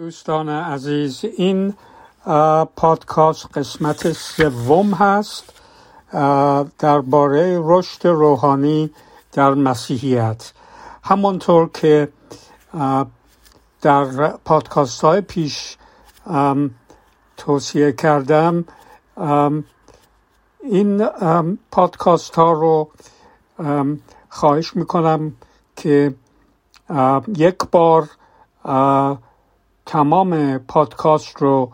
دوستان عزیز این پادکست قسمت سوم هست درباره رشد روحانی در مسیحیت. همانطور که در پادکست های پیش توصیه کردم این پادکست ها رو خواهش می‌کنم که یک بار تمام پادکست رو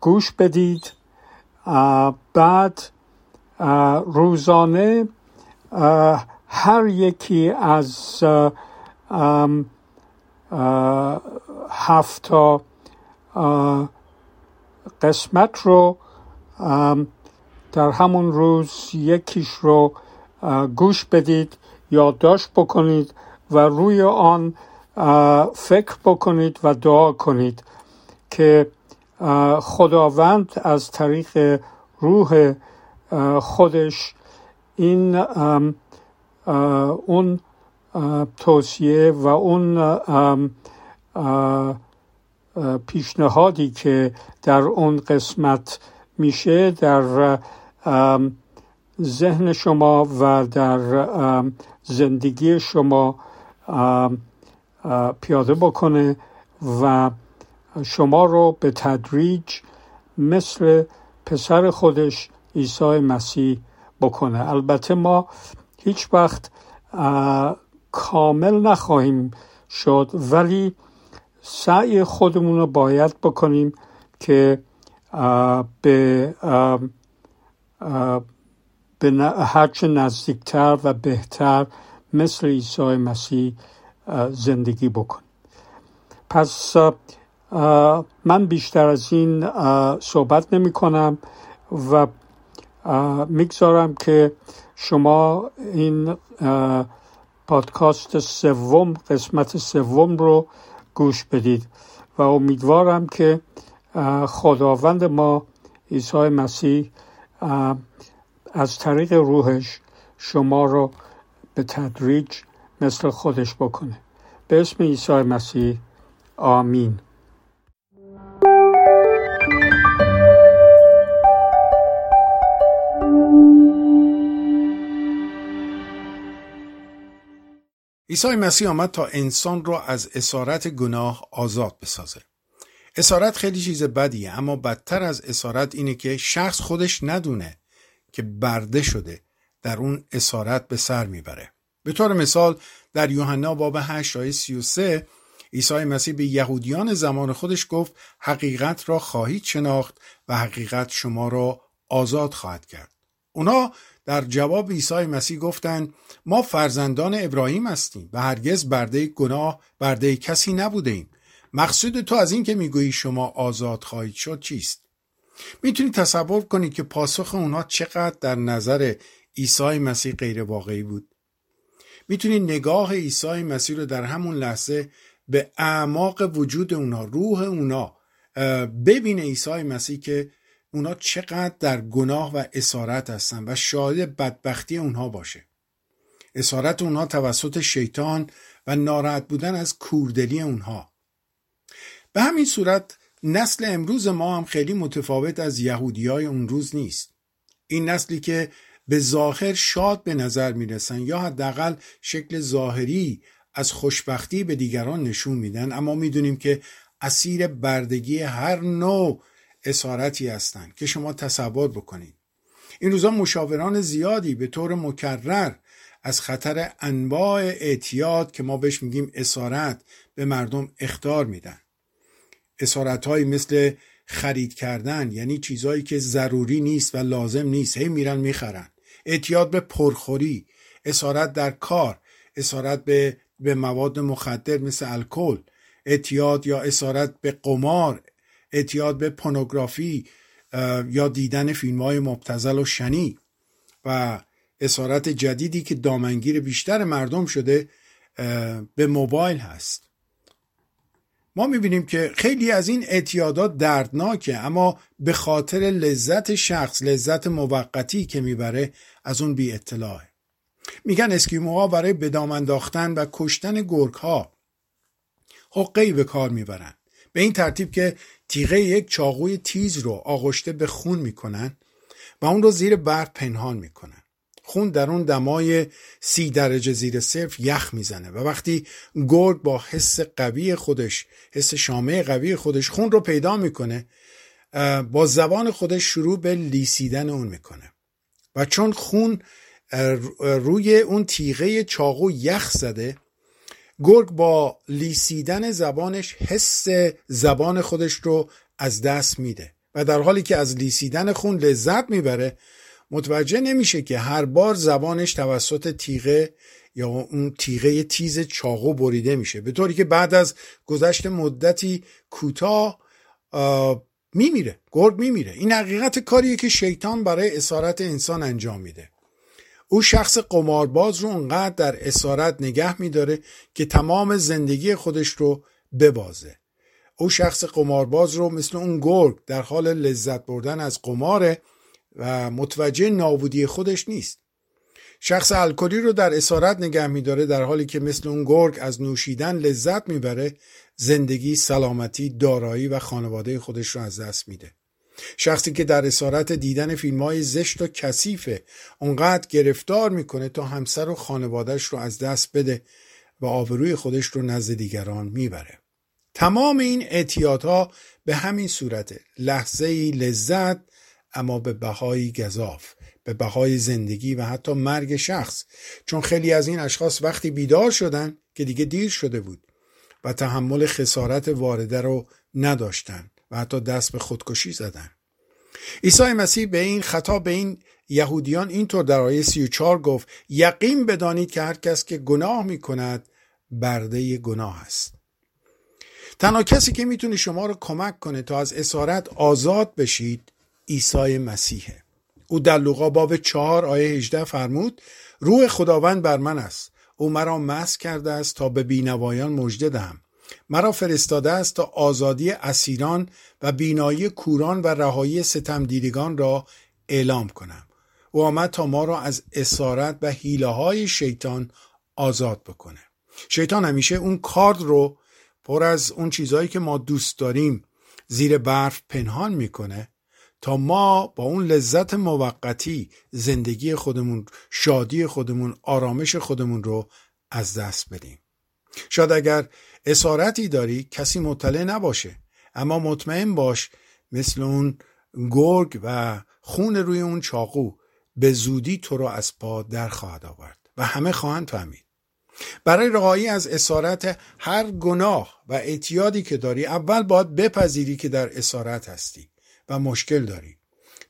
گوش بدید. بعد روزانه هر یکی از هفت قسمت رو در همون روز یکیش رو گوش بدید یادداشت بکنید و روی آن فکر بکنید و دعا کنید که خداوند از طریق روح خودش این اون توصیه و اون پیشنهادی که در اون قسمت میشه در ذهن شما و در زندگی شما پیاده بکنه و شما رو به تدریج مثل پسر خودش عیسی مسیح بکنه. البته ما هیچ وقت کامل نخواهیم شد ولی سعی خودمون رو باید بکنیم که به به هرچه نزدیکتر و بهتر مثل عیسی مسیح زندگی بکن. پس من بیشتر از این صحبت نمی کنم و می‌گذارم که شما این پادکاست سوم قسمت سوم رو گوش بدید و امیدوارم که خداوند ما عیسی مسیح از طریق روحش شما رو به تدریج مثل خودش بکنه به اسم عیسی مسیح آمین عیسی مسیح آمد تا انسان را از اسارت گناه آزاد بسازه. اسارت خیلی چیز بدیه اما بدتر از اسارت اینه که شخص خودش ندونه که برده شده در اون اسارت به سر می‌بره. به طور مثال در یوحنا باب 8 آیه 33 عیسی مسیح به یهودیان زمان خودش گفت حقیقت را خواهید شناخت و حقیقت شما را آزاد خواهد کرد. اونا در جواب عیسی مسیح گفتند ما فرزندان ابراهیم هستیم و هرگز برده گناه برده کسی نبوده ایم. مقصود تو از این که می‌گویی شما آزاد خواهید شد چیست؟ می‌تونید تصور کنید که پاسخ اونا چقدر در نظر عیسی مسیح غیر واقعی بود. می‌تونید نگاه عیسی مسیح رو در همون لحظه به اعماق وجود اونا روح اونا ببینه عیسی مسیح که اونا چقدر در گناه و اسارت هستن و شاهد بدبختی اونها باشه. اسارت اونها توسط شیطان و ناراحت بودن از کوردلی اونها. به همین صورت نسل امروز ما هم خیلی متفاوت از یهودی های اون روز نیست. این نسلی که به ظاهر شاد به نظر می‌رسن یا حداقل شکل ظاهری از خوشبختی به دیگران نشون میدن. اما می‌دونیم که اسیر بردگی هر نوع اسارتی هستند که شما تصور بکنید. این روزا مشاوران زیادی به طور مکرر از خطر انواع اعتیاد که ما بهش میگیم اسارت به مردم اختار میدن. اسارت های مثل خرید کردن یعنی چیزهایی که ضروری نیست و لازم نیست. هی میرن می‌خرن. اعتیاد به پرخوری اسارت در کار اسارت به به مواد مخدر مثل الکل اعتیاد یا اسارت به قمار اعتیاد به پونوگرافی یا دیدن فیلم های مبتزل و شنی و اسارت جدیدی که دامنگیر بیشتر مردم شده به موبایل هست. ما می‌بینیم که خیلی از این اعتیادات دردناکه اما به خاطر لذت شخص لذت موقتی که می‌بره از اون بی اطلاعه میگن اسکیموها برای بدام انداختن و کشتن گرگ ها به کار می‌برن. به این ترتیب که تیغه یک چاقوی تیز رو آغشته به خون می‌کنن و اون رو زیر برف پنهان می‌کنن. خون در اون دمای سی درجه زیر صفر یخ می‌زنه و وقتی گرگ با حس قوی خودش حس شامه قوی خودش خون رو پیدا می‌کنه با زبان خودش شروع به لیسیدن اون می‌کنه. و چون خون روی اون تیغه چاقو یخ زده گرگ با لیسیدن زبانش حس زبان خودش رو از دست میده و در حالی که از لیسیدن خون لذت می‌بره متوجه نمیشه که هر بار زبانش توسط تیغه یا اون تیغه تیز چاقو بریده میشه. به طوری که بعد از گذشت مدتی کوتاه میمیره گرگ میمیره. این حقیقت کاریه که شیطان برای اسارت انسان انجام میده. او شخص قمارباز رو اونقدر در اسارت نگه میداره که تمام زندگی خودش رو ببازه. او شخص قمارباز رو مثل اون گرگ در حال لذت بردن از قماره و متوجه نابودی خودش نیست. شخص الکلی رو در اسارت نگه میداره در حالی که مثل اون گرگ از نوشیدن لذت می‌بره زندگی سلامتی دارایی و خانواده خودش رو از دست میده. شخصی که در اسارت دیدن فیلم های زشت و کثیفه اونقدر گرفتار می‌کنه تا همسر و خانوادهش رو از دست بده و آبروی خودش رو نزد دیگران می‌بره. تمام این اعتیادها به همین صورته لحظه ای لذت اما به بهای گذاف به بهای زندگی و حتی مرگ شخص. چون خیلی از این اشخاص وقتی بیدار شدن که دیگه دیر شده بود. و تحمل خسارت وارده رو نداشتن و حتی دست به خودکشی زدن. عیسی مسیح به این خطا به این یهودیان اینطور در آیه 34 گفت یقین بدانید که هر کس که گناه می کند برده گناه است. تنها کسی که می‌تونه شما رو کمک کنه تا از اسارت آزاد بشید عیسی مسیحه. او در لوقا باب چهار آیه 18 فرمود روح خداوند بر من است. او مرا مس کرده است تا به بینوایان مژده دهم. مرا فرستاده است تا آزادی اسیران و بینایی کوران و رهایی ستمدیدگان را اعلام کنم. او آمد تا ما را از اسارت و حیله های شیطان آزاد بکنه. شیطان همیشه اون کارد رو پر از اون چیزهایی که ما دوست داریم زیر برف پنهان می‌کنه تا ما با اون لذت موقتی زندگی خودمون شادی خودمون آرامش خودمون رو از دست بدیم. شاید اگر اسارتی داری کسی مطلع نباشه. اما مطمئن باش مثل اون گرگ و خون روی اون چاقو به زودی تو رو از پا در خواهد آورد و همه خواهند فهمید. برای رهایی از اسارت هر گناه و اعتیادی که داری اول باید بپذیری که در اسارت هستی. و مشکل داری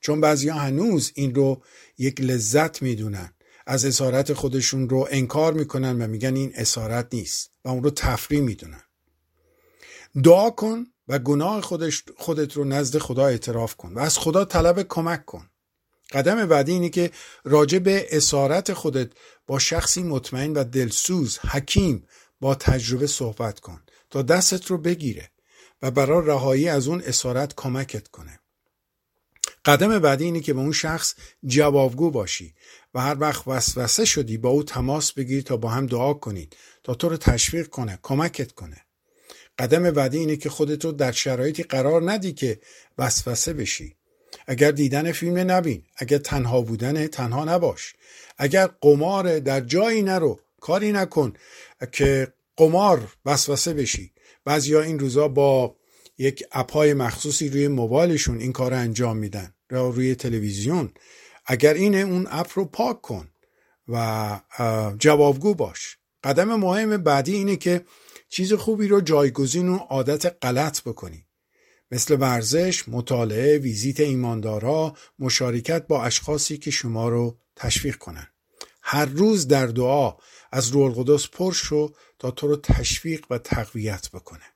چون بعضیا هنوز این رو یک لذت می‌دونن از اسارت خودشون رو انکار می‌کنن و میگن این اسارت نیست و اون رو تفریح می‌دونن. دعا کن و گناه خودش خودت رو نزد خدا اعتراف کن و از خدا طلب کمک کن. قدم بعدی اینه که راجع به اسارت خودت با شخصی مطمئن و دلسوز حکیم با تجربه صحبت کن تا دستت رو بگیره و برای رهایی از اون اسارت کمکت کنه. قدم بعدی اینه که به اون شخص جوابگو باشی و هر وقت وسوسه شدی با او تماس بگیری تا با هم دعا کنید تا تو رو تشویق کنه کمکت کنه. قدم بعدی اینه که خودت رو در شرایطی قرار ندی که وسوسه بشی. اگر دیدن فیلم نبین اگر تنها بودن تنها نباش. اگر قمار در جایی نرو کاری نکن که قمار وسوسه بشی. بعضیا این روزا با یک اپای مخصوصی روی موبایلشون این کار انجام میدن. یا روی تلویزیون اگر اینه اون اپ رو پاک کن و جوابگو باش قدم مهم بعدی اینه که چیز خوبی رو جایگزین و عادت غلط بکنی مثل ورزش، مطالعه، ویزیت ایماندارها، مشارکت با اشخاصی که شما رو تشویق کنن. هر روز در دعا از روح القدس پر شو تا تو رو تشویق و تقویت بکنه.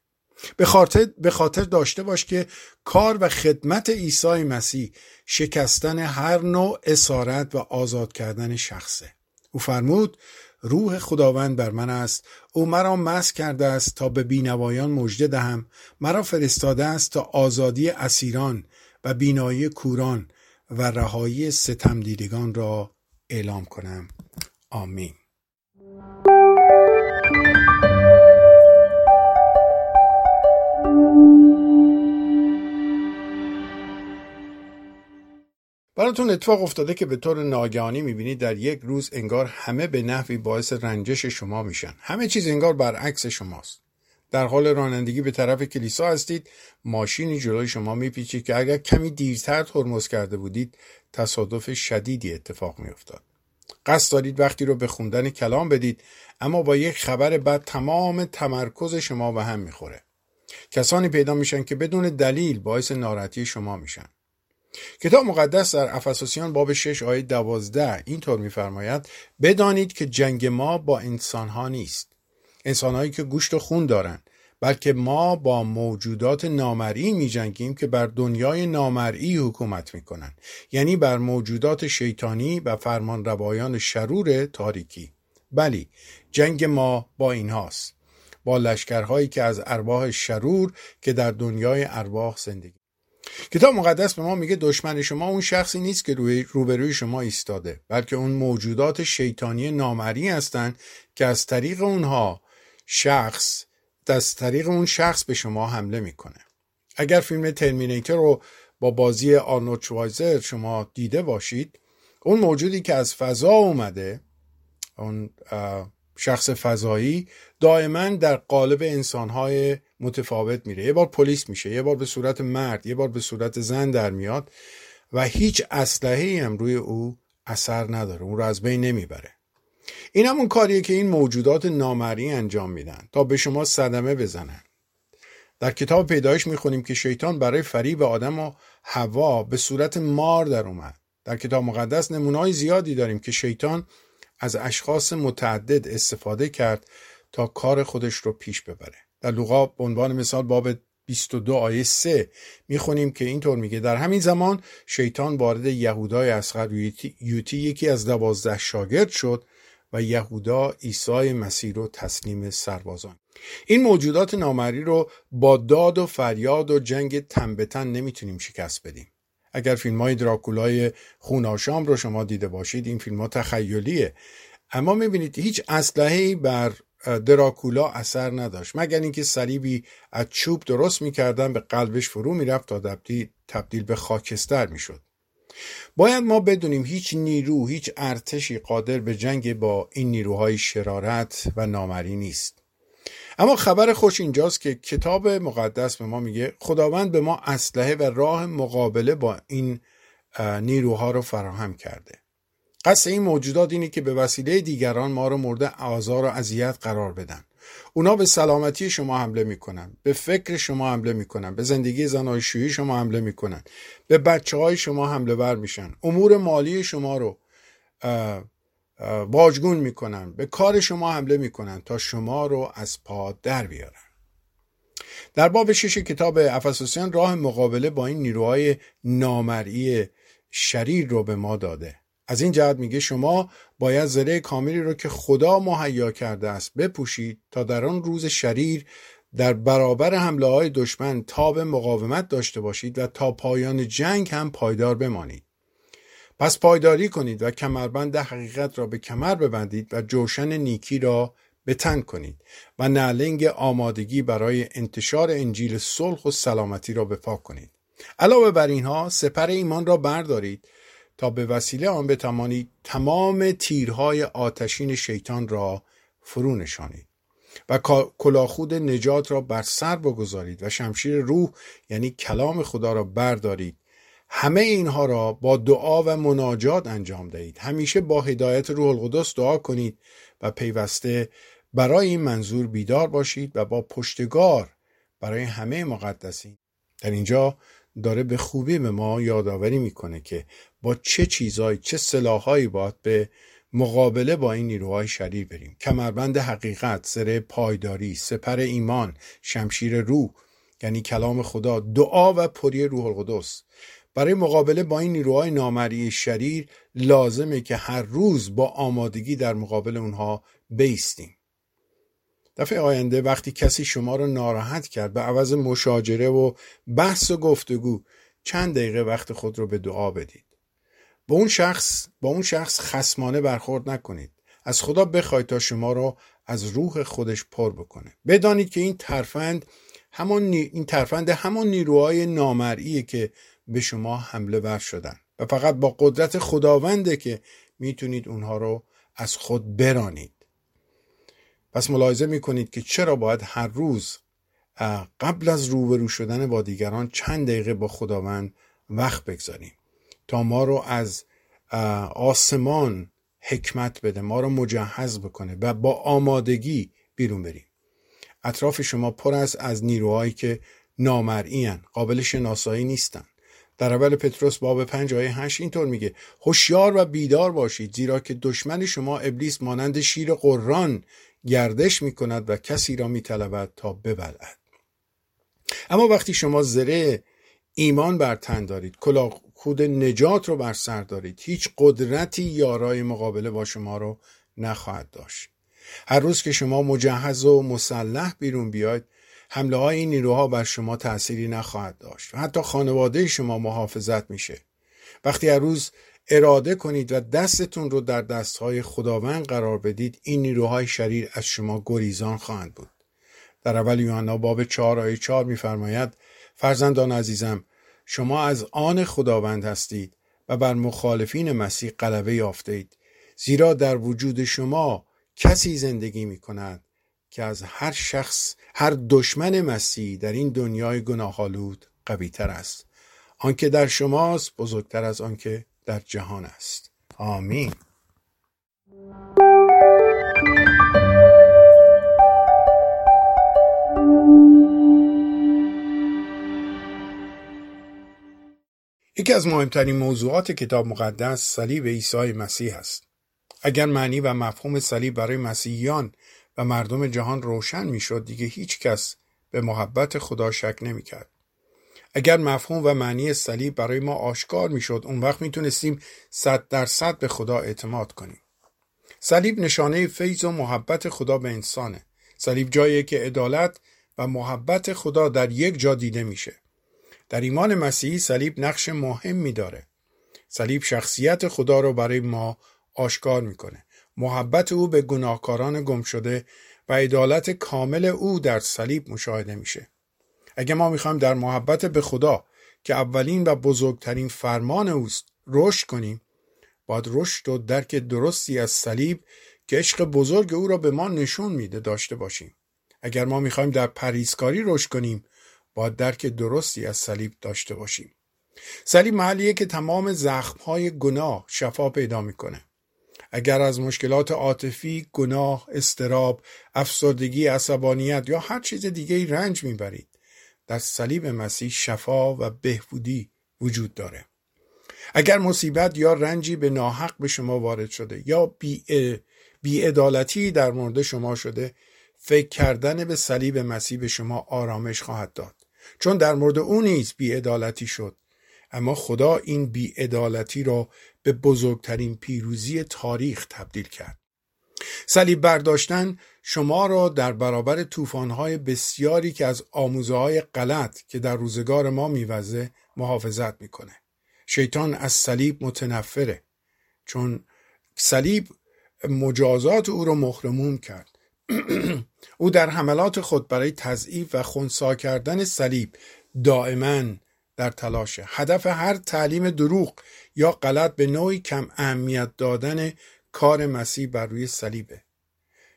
به خاطر, به خاطر داشته باش که کار و خدمت عیسی مسیح شکستن هر نوع اسارت و آزاد کردن شخصه. او فرمود روح خداوند بر من است. او مرا مس کرده است تا به بینوایان مژده دهم. مرا فرستاده است تا آزادی اسیران و بینایی کوران و رهایی ستم دیدگان را اعلام کنم. آمین. براتون اتفاق افتاده که به طور ناگهانی می‌بینید در یک روز انگار همه به نحوی باعث رنجش شما میشن. همه چیز انگار برعکس شماست. در حال رانندگی به طرف کلیسا هستید ماشینی جلوی شما میپیچید که اگر کمی دیرتر ترمز کرده بودید تصادف شدیدی اتفاق میافتاد. قصد دارید وقتی رو به خوندن کلام بدید اما با یک خبر بد تمام تمرکز شما به هم می‌خوره. کسانی پیدا میشن که بدون دلیل باعث ناراحتی شما میشن. کتاب مقدس در افسوسیان باب 6 آیه 12 اینطور میفرماید بدانید که جنگ ما با انسانها نیست انسانهایی که گوشت و خون دارند بلکه ما با موجودات نامرئی می جنگیم که بر دنیای نامرئی حکومت می کنند یعنی بر موجودات شیطانی و فرمان روایان شرور تاریکی. بلی جنگ ما با اینهاست با لشکرهایی که از ارواح شرور که در دنیای ارواح زندگی کتاب مقدس به ما میگه دشمن شما اون شخصی نیست که روی روبروی شما ایستاده بلکه اون موجودات شیطانی نامری هستند که از طریق اونها شخص از طریق اون شخص به شما حمله می‌کنه. اگر فیلم ترمینیتر رو با بازی آرنولد شوایزر شما دیده باشید اون موجودی که از فضا اومده اون شخص فضایی دائما در قالب انسانهای متفاوت میره. یه بار پلیس میشه یه بار به صورت مرد یه بار به صورت زن در میاد و هیچ اسلحه هم روی او اثر نداره. اون رو از بین نمی‌بره. این همون کاریه که این موجودات نامری انجام میدن. تا به شما صدمه بزنن. در کتاب پیدایش می‌خونیم که شیطان برای فریب آدم و هوا به صورت مار در اومد. در کتاب مقدس نمونای زیادی داریم که شیطان از اشخاص متعدد استفاده کرد تا کار خودش رو پیش ببره. در لوقا به عنوان مثال باب 22 آیه 3 می‌خونیم که اینطور میگه در همین زمان شیطان وارد یهودای اسخر یوتی یکی از دوازده شاگرد شد و یهودا عیسی مسیح رو تسلیم سربازان. این موجودات نامری رو با داد و فریاد و جنگ تن نمی‌تونیم شکست بدیم. اگر فیلم های دراکولای خوناشام رو شما دیده باشید این فیلم ها تخیلیه. اما می‌بینید هیچ اسلحه بر دراکولا اثر نداشت. مگر اینکه صلیبی از چوب درست می‌کردن به قلبش فرو می‌رفت تا تبدیل به خاکستر می‌شد. باید ما بدونیم هیچ نیرو هیچ ارتشی قادر به جنگ با این نیروهای شرارت و نامری نیست. اما خبر خوش اینجاست که کتاب مقدس به ما میگه خداوند به ما اسلحه و راه مقابله با این نیروها رو فراهم کرده. قصد این موجودات اینه که به وسیله دیگران ما رو مورد آزار و اذیت قرار بدن. اونا به سلامتی شما حمله می‌کنن به فکر شما حمله می‌کنن به زندگی زناشویی شما حمله می‌کنن به بچه های شما حمله بر میشن. امور مالی شما رو واجگون می‌کنن به کار شما حمله می‌کنن تا شما رو از پا در بیارن. در باب شش کتاب افسوسیان راه مقابله با این نیروهای نامرئی شریر رو به ما داده. از این جهت میگه شما باید زره کاملی رو که خدا مهیا کرده است بپوشید تا در آن روز شریر در برابر حمله های دشمن تاب مقاومت داشته باشید و تا پایان جنگ هم پایدار بمانید. پس پایداری کنید و کمربند حقیقت را به کمر ببندید و جوشن نیکی را به تن کنید و نعلنگ آمادگی برای انتشار انجیل صلح و سلامتی را به پا کنید. علاوه بر اینها سپر ایمان را بردارید تا به وسیله آن بتوانید تمام تیرهای آتشین شیطان را فرو نشانید و کلاخود نجات را بر سر بگذارید و شمشیر روح یعنی کلام خدا را بردارید. همه اینها را با دعا و مناجات انجام دهید. همیشه با هدایت روح القدس دعا کنید و پیوسته برای این منظور بیدار باشید و با پشتگار برای همه مقدسین. در اینجا داره به خوبی به ما یادآوری می‌کنه که با چه چیزهایی چه سلاحهایی باید به مقابله با این نیروهای شریر بریم. کمربند حقیقت سر پایداری سپر ایمان شمشیر روح یعنی کلام خدا دعا و پری روح القدس. برای مقابله با این نیروهای نامری شریر لازمه که هر روز با آمادگی در مقابل اونها بیستیم. دفعه آینده وقتی کسی شما رو ناراحت کرد به عوض مشاجره و بحث و گفتگو چند دقیقه وقت خود رو به دعا بدید. با اون شخص با اون شخص خسمانه برخورد نکنید. از خدا بخواید تا شما را از روح خودش پر بکنه. بدانید که این ترفند همان این ترفند همان نیروهای نامرئیه که به شما حمله ور شدن و فقط با قدرت خداونده که می‌تونید اونها رو از خود برانید. پس ملاحظه می‌کنید که چرا باید هر روز قبل از روبرو شدن با دیگران چند دقیقه با خداوند وقت بگذاریم تا ما رو از آسمان حکمت بده ما رو مجهز بکنه و با آمادگی بیرون بریم. اطراف شما پر است از نیروهایی که نامرئی قابل شناسایی نیستن در اول پتروس باب پنج آیه هشت اینطور میگه هوشیار و بیدار باشید زیرا که دشمن شما ابلیس مانند شیر قران گردش می‌کند و کسی را میطلبد تا ببلد اما وقتی شما زره ایمان بر تن دارید کود نجات رو بر سر دارید هیچ قدرتی یارای مقابله با شما رو نخواهد داشت. هر روز که شما مجهز و مسلح بیرون بیاید حمله های این نیروها بر شما تأثیری نخواهد داشت حتی خانواده شما محافظت میشه. وقتی هر روز اراده کنید و دستتون رو در دستهای خداوند قرار بدید این نیروهای شریر از شما گریزان خواهند بود. در اول یوحنا باب چهار آیه چهار میفرماید فرزندان عزیزم شما از آن خداوند هستید و بر مخالفین مسیح غلبه یافته اید زیرا در وجود شما کسی زندگی می کند که از هر شخص هر دشمن مسیح در این دنیای گناهالود قوی تر است. آنکه در شماست بزرگتر از آنکه در جهان است آمین یکی از مهمترین موضوعات کتاب مقدس صلیب عیسی مسیح است. اگر معنی و مفهوم صلیب برای مسیحیان و مردم جهان روشن می‌شد دیگه هیچ کس به محبت خدا شک نمی‌کرد. اگر مفهوم و معنی صلیب برای ما آشکار می‌شد اون وقت می‌تونستیم صد درصد به خدا اعتماد کنیم. صلیب نشانه فیض و محبت خدا به انسانه. صلیب جایی که عدالت و محبت خدا در یک جا دیده میشه. در ایمان مسیحی صلیب نقش مهمی داره. صلیب شخصیت خدا رو برای ما آشکار می‌کنه. محبت او به گناهکاران گم شده و عدالت کامل او در صلیب مشاهده میشه. اگه ما می‌خوایم در محبت به خدا که اولین و بزرگترین فرمان اوست رشد کنیم باید رشد و درک درستی از صلیب که عشق بزرگ او را به ما نشون میده داشته باشیم. اگر ما می‌خوایم در پریزکاری رشد کنیم باید درک درستی از صلیب داشته باشیم. صلیب محلیه که تمام زخمهای گناه شفا پیدا می‌کنه. اگر از مشکلات عاطفی، گناه، استراب، افسردگی، عصبانیت یا هر چیز دیگه رنج می‌برید در صلیب مسیح شفا و بهبودی وجود داره. اگر مصیبت یا رنجی به ناحق به شما وارد شده یا بیعدالتی در مورد شما شده فکر کردن به صلیب مسیح به شما آرامش خواهد داد. چون در مورد او نیز بیعدالتی شد اما خدا این بیعدالتی را به بزرگترین پیروزی تاریخ تبدیل کرد. صلیب برداشتن شما را در برابر طوفان‌های بسیاری که از آموزه های غلط که در روزگار ما میوزه محافظت می‌کنه. شیطان از صلیب متنفره چون صلیب مجازات او را مخرموم کرد. او در حملات خود برای تضعیف و خونسا کردن صلیب دائما در تلاشه هدف هر تعلیم دروغ یا غلط به نوعی کم اهمیت دادن کار مسیح بر روی صلیبه.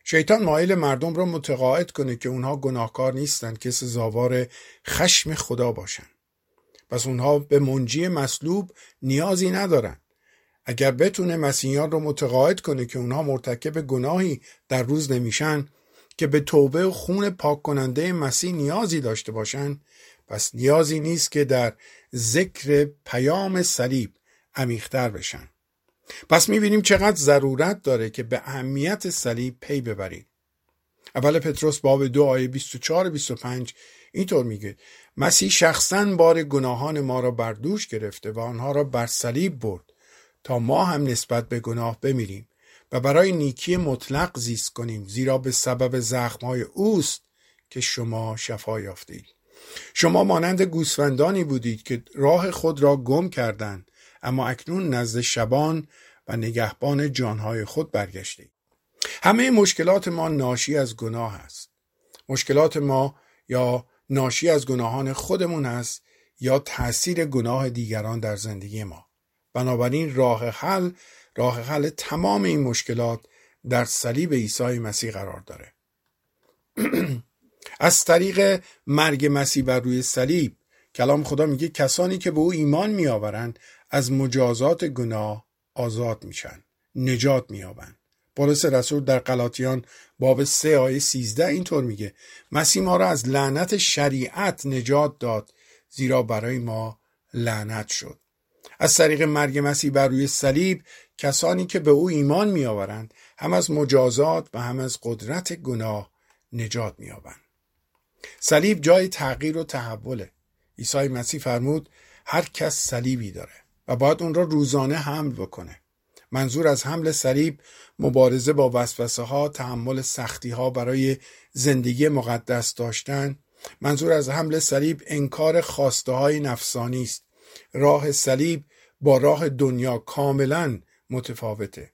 شیطان مایل مردم را متقاعد کنه که اونها گناهکار نیستند که سزاوار خشم خدا باشند. پس اونها به منجی مصلوب نیازی ندارن اگر بتونه مسیحیان رو متقاعد کنه که اونها مرتکب گناهی در روز نمیشن که به توبه و خون پاک کننده مسیح نیازی داشته باشن پس نیازی نیست که در ذکر پیام صلیب عمیقتر بشن. پس می‌بینیم چقدر ضرورت داره که به اهمیت صلیب پی ببریم. اول پتروس باب دو آیه 24 25 اینطور میگه مسیح شخصا بار گناهان ما را بر دوش گرفته و آنها را بر صلیب برد تا ما هم نسبت به گناه بمیریم و برای نیکی مطلق زیست کنیم زیرا به سبب زخمهای اوست که شما شفا یافتید شما مانند گوسفندانی بودید که راه خود را گم کردند اما اکنون نزد شبان و نگهبان جانهای خود برگشتید همه مشکلات ما ناشی از گناه است. مشکلات ما یا ناشی از گناهان خودمون است یا تاثیر گناه دیگران در زندگی ما. بنابراین راه حل راه حل تمام این مشکلات در صلیب عیسی مسیح قرار داره. از طریق مرگ مسیح بر روی صلیب کلام خدا میگه کسانی که به او ایمان میآورند از مجازات گناه آزاد میشن نجات مییابند پولس رسول در قلاتیان باب 3 آیه 13 اینطور میگه مسیح ما را از لعنت شریعت نجات داد زیرا برای ما لعنت شد. از طریق مرگ مسیح بر روی صلیب کسانی که به او ایمان میآورند هم از مجازات و هم از قدرت گناه نجات مییابند. صلیب جای تغییر و تحوله. عیسی مسیح فرمود هر کس صلیبی داره باید اون را روزانه حمل بکنه. منظور از حمل صلیب مبارزه با وسوسه ها تحمل سختی ها برای زندگی مقدس داشتن. منظور از حمل صلیب انکار خواسته های نفسانی است. راه صلیب با راه دنیا کاملا متفاوته.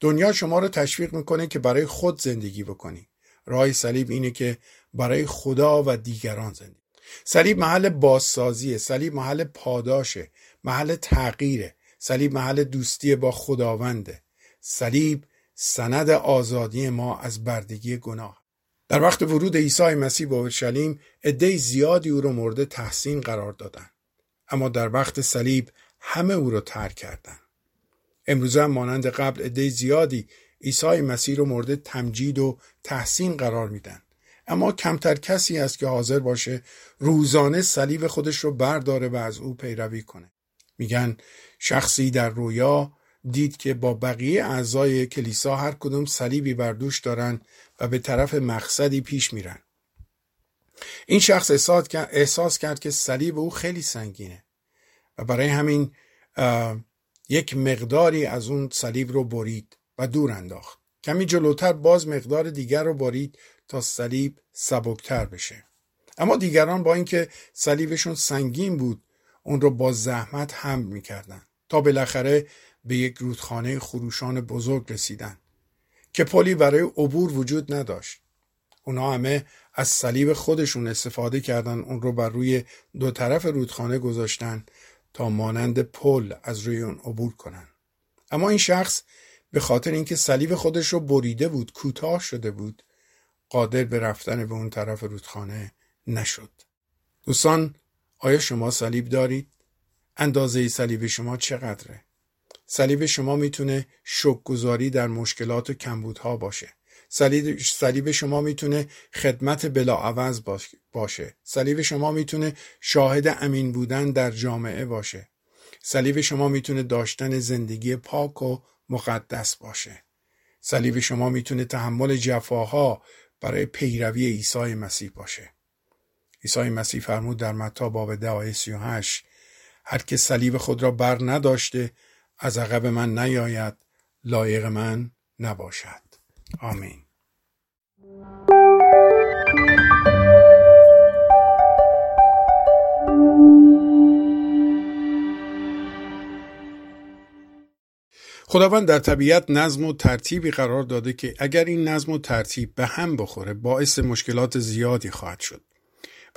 دنیا شما رو تشویق می‌کنه که برای خود زندگی بکنی. راه صلیب اینه که برای خدا و دیگران زندگی. صلیب محل بازسازیه. صلیب محل پاداشه. محل تغییره. صلیب محل دوستی با خداونده. صلیب سند آزادی ما از بردگی گناه. در وقت ورود عیسی مسیح به اورشلیم عده زیادی او را مورد تحسین قرار دادند. اما در وقت صلیب همه او را ترک کردند. امروزه هم مانند قبل عده زیادی عیسی مسیح را مورد تمجید و تحسین قرار میدن اما کمتر کسی است که حاضر باشه روزانه صلیب خودش رو برداره و از او پیروی کنه. میگن شخصی در رویا دید که با بقیه اعضای کلیسا هر کدوم صلیبی بر دوش دارن و به طرف مقصدی پیش میرن. این شخص احساس کرد که صلیب او خیلی سنگینه و برای همین یک مقداری از اون صلیب رو برید و دور انداخت. کمی جلوتر باز مقدار دیگر رو برید تا صلیب سبکتر بشه. اما دیگران با اینکه صلیبشون سنگین بود اون رو با زحمت حمل می‌کردن تا بالاخره به یک رودخانه خروشان بزرگ رسیدن که پلی برای عبور وجود نداشت. اونا همه از صلیب خودشون استفاده کردن اون رو بر روی دو طرف رودخانه گذاشتن تا مانند پل از روی اون عبور کنن. اما این شخص به خاطر اینکه صلیب خودش رو بریده بود کوتاه شده بود قادر به رفتن به اون طرف رودخانه نشد. دوستان آیا شما صلیب دارید؟ اندازه صلیب شما چقدره؟ صلیب شما می‌تونه شکگذاری در مشکلات و کمبودها باشه. صلیب شما می‌تونه خدمت بلاعوض باشه. صلیب شما می‌تونه شاهد امین بودن در جامعه باشه. صلیب شما می‌تونه داشتن زندگی پاک و مقدس باشه. صلیب شما می‌تونه تحمل جفاها برای پیروی عیسی مسیح باشه. عیسی مسیح فرمود در متا باب ده آیه 38 هر که صلیب خود را بر نداشته از عقب من نیاید لایق من نباشد آمین خداوند در طبیعت نظم و ترتیبی قرار داده که اگر این نظم و ترتیب به هم بخوره باعث مشکلات زیادی خواهد شد.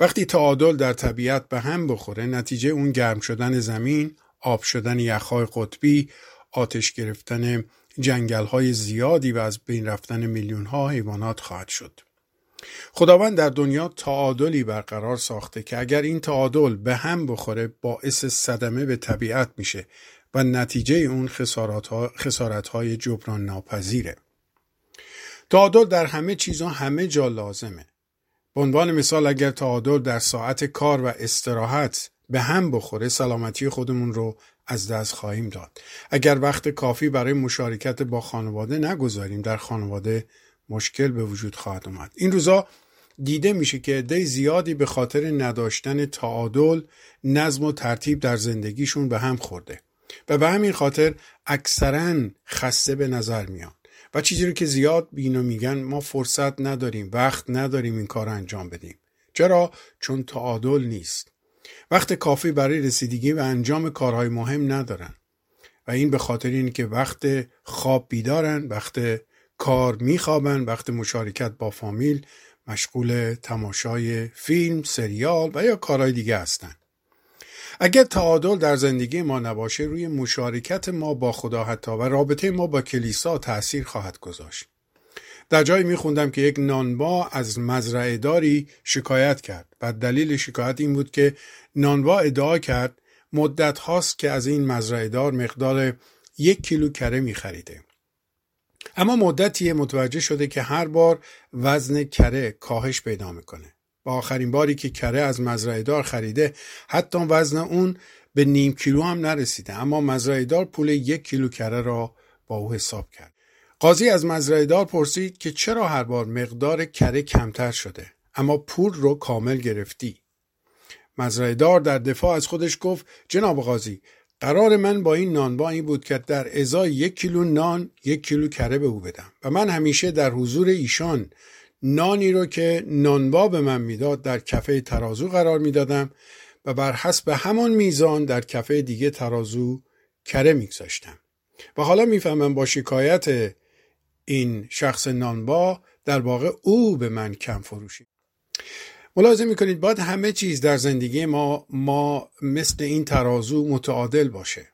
وقتی تعادل در طبیعت به هم بخوره نتیجه اون گرم شدن زمین، آب شدن یخهای قطبی، آتش گرفتن جنگل های زیادی و از بین رفتن میلیون ها حیوانات خواهد شد. خداوند در دنیا تعادلی برقرار ساخته که اگر این تعادل به هم بخوره باعث صدمه به طبیعت میشه و نتیجه اون خسارت های جبران ناپذیره. تعادل در همه چیزا همه جا لازمه. به عنوان مثال اگر تعادل در ساعت کار و استراحت به هم بخوره سلامتی خودمون رو از دست خواهیم داد. اگر وقت کافی برای مشارکت با خانواده نگذاریم در خانواده مشکل به وجود خواهد اومد. این روزا دیده میشه که عده زیادی به خاطر نداشتن تعادل نظم و ترتیب در زندگیشون به هم خورده. و به همین خاطر اکثرا خسته به نظر میان و چیزی رو که زیاد بینو میگن ما فرصت نداریم وقت نداریم این کار انجام بدیم. چرا؟ چون تعادل نیست. وقت کافی برای رسیدگی و انجام کارهای مهم ندارن. و این به خاطر اینه که وقت خواب بیدارن وقت کار میخوابن وقت مشارکت با فامیل مشغول تماشای فیلم، سریال و یا کارهای دیگه هستن. اگر تعادل در زندگی ما نباشه روی مشارکت ما با خدا حتی و رابطه ما با کلیسا تأثیر خواهد گذاشت. در جایی میخوندم که یک نانوا از مزرعه داری شکایت کرد و دلیل شکایت این بود که نانوا ادعا کرد مدت هاست که از این مزرعه دار مقدار یک کیلو کره میخریده. اما مدتی متوجه شده که هر بار وزن کره کاهش پیدا می‌کنه. با آخرین باری که کره از مزرعه دار خریده حتی وزن اون به نیم کیلو هم نرسیده. اما مزرعه دار پول یک کیلو کره را با او حساب کرد. قاضی از مزرعه دار پرسید که چرا هر بار مقدار کره کمتر شده؟ اما پول رو کامل گرفتی. مزرعه دار در دفاع از خودش گفت جناب قاضی قرار من با این نانبا این بود که در ازای یک کیلو نان یک کیلو کره به او بدم و من همیشه در حضور ایشان نانی رو که نانبا به من می‌داد در کفه ترازو قرار می‌دادم و بر حسب همان میزان در کفه دیگه ترازو کره میگذاشتم. و حالا می‌فهمم با شکایت این شخص نانبا در واقع او به من کم فروشید. ملاحظه می‌کنید باید همه چیز در زندگی ما ما مثل این ترازو متعادل باشه.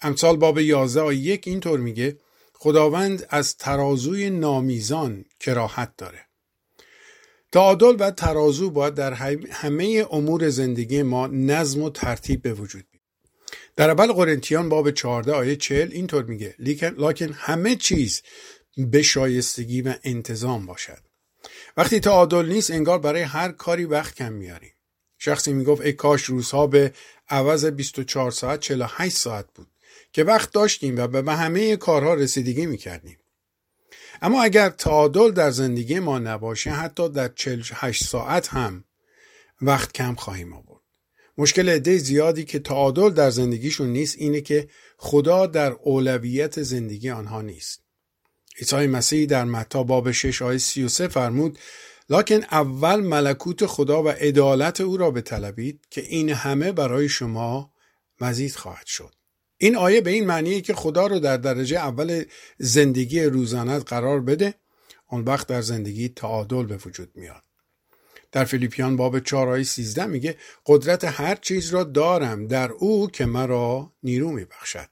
امثال باب 11 آیه یک اینطور میگه خداوند از ترازوی نامیزان کراهت داره. تعادل و ترازو باید در همه امور زندگی ما نظم و ترتیب به وجود بیاد. در اول قرنتیان باب 14 آیه 40 اینطور میگه لیکن همه چیز به شایستگی و انتظام باشد. وقتی تعادل نیست انگار برای هر کاری وقت کم میاریم. شخصی می‌گفت ای کاش روزها به عوض 24 ساعت 48 ساعت بود که وقت داشتیم و به همه کارها رسیدگی می‌کردیم. اما اگر تعادل در زندگی ما نباشه حتی در 48 ساعت هم وقت کم خواهیم آورد. مشکل عده زیادی که تعادل در زندگیشون نیست اینه که خدا در اولویت زندگی آنها نیست. عیسی مسیح در متا باب 6 آیه 33 فرمود لکن اول ملکوت خدا و عدالت او را بطلبید که این همه برای شما مزید خواهد شد. این آیه به این معنیه که خدا رو در درجه اول زندگی روزانت قرار بده اون وقت در زندگی تعادل به وجود میاد. در فیلیپیان باب 4 آیه 13 میگه قدرت هر چیز را دارم در او که مرا نیرو میبخشد.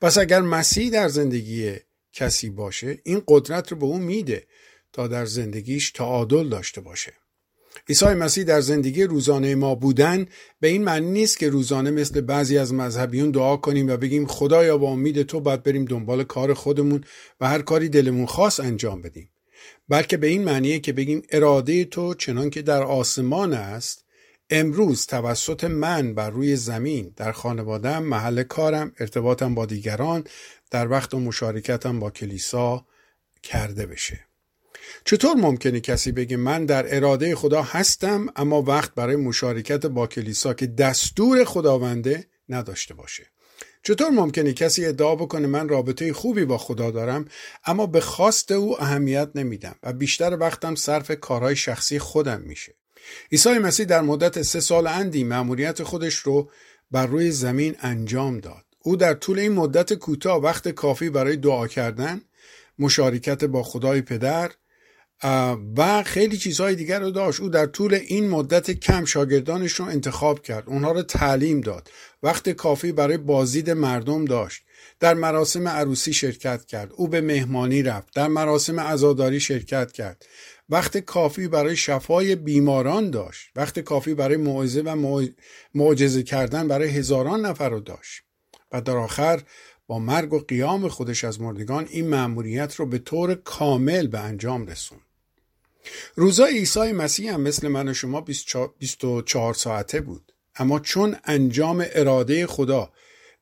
پس اگر مسیح در زندگی کسی باشه این قدرت رو به اون میده تا در زندگیش تعادل داشته باشه. عیسی مسیح در زندگی روزانه ما بودن به این معنی نیست که روزانه مثل بعضی از مذهبیون دعا کنیم و بگیم خدایا با امید تو باید بریم دنبال کار خودمون و هر کاری دلمون خاص انجام بدیم. بلکه به این معنیه که بگیم اراده تو چنان که در آسمان است امروز توسط من بر روی زمین در خانوادم محل کارم ارتباطم با دیگران در وقت و مشارکتم با کلیسا کرده بشه. چطور ممکنه کسی بگه من در اراده خدا هستم اما وقت برای مشارکت با کلیسا که دستور خداونده نداشته باشه؟ چطور ممکنه کسی ادعا بکنه من رابطه خوبی با خدا دارم اما به خواست او اهمیت نمیدم و بیشتر وقتم صرف کارهای شخصی خودم میشه؟ عیسی مسیح در مدت سه سال اندی مأموریت خودش رو بر روی زمین انجام داد. او در طول این مدت کوتاه وقت کافی برای دعا کردن مشارکت با خدای پدر و خیلی چیزهای دیگر رو داشت. او در طول این مدت کم شاگردانش رو انتخاب کرد. اونها رو تعلیم داد. وقت کافی برای بازدید مردم داشت. در مراسم عروسی شرکت کرد. او به مهمانی رفت. در مراسم عزاداری شرکت کرد. وقت کافی برای شفای بیماران داشت. وقت کافی برای موعظه و معجزه کردن برای هزاران نفر رو داشت. و در آخر با مرگ و قیام خودش از مردگان این مأموریت رو به طور کامل به انجام رسوند. روزای عیسی مسیح هم مثل من و شما 24 ساعته بود. اما چون انجام اراده خدا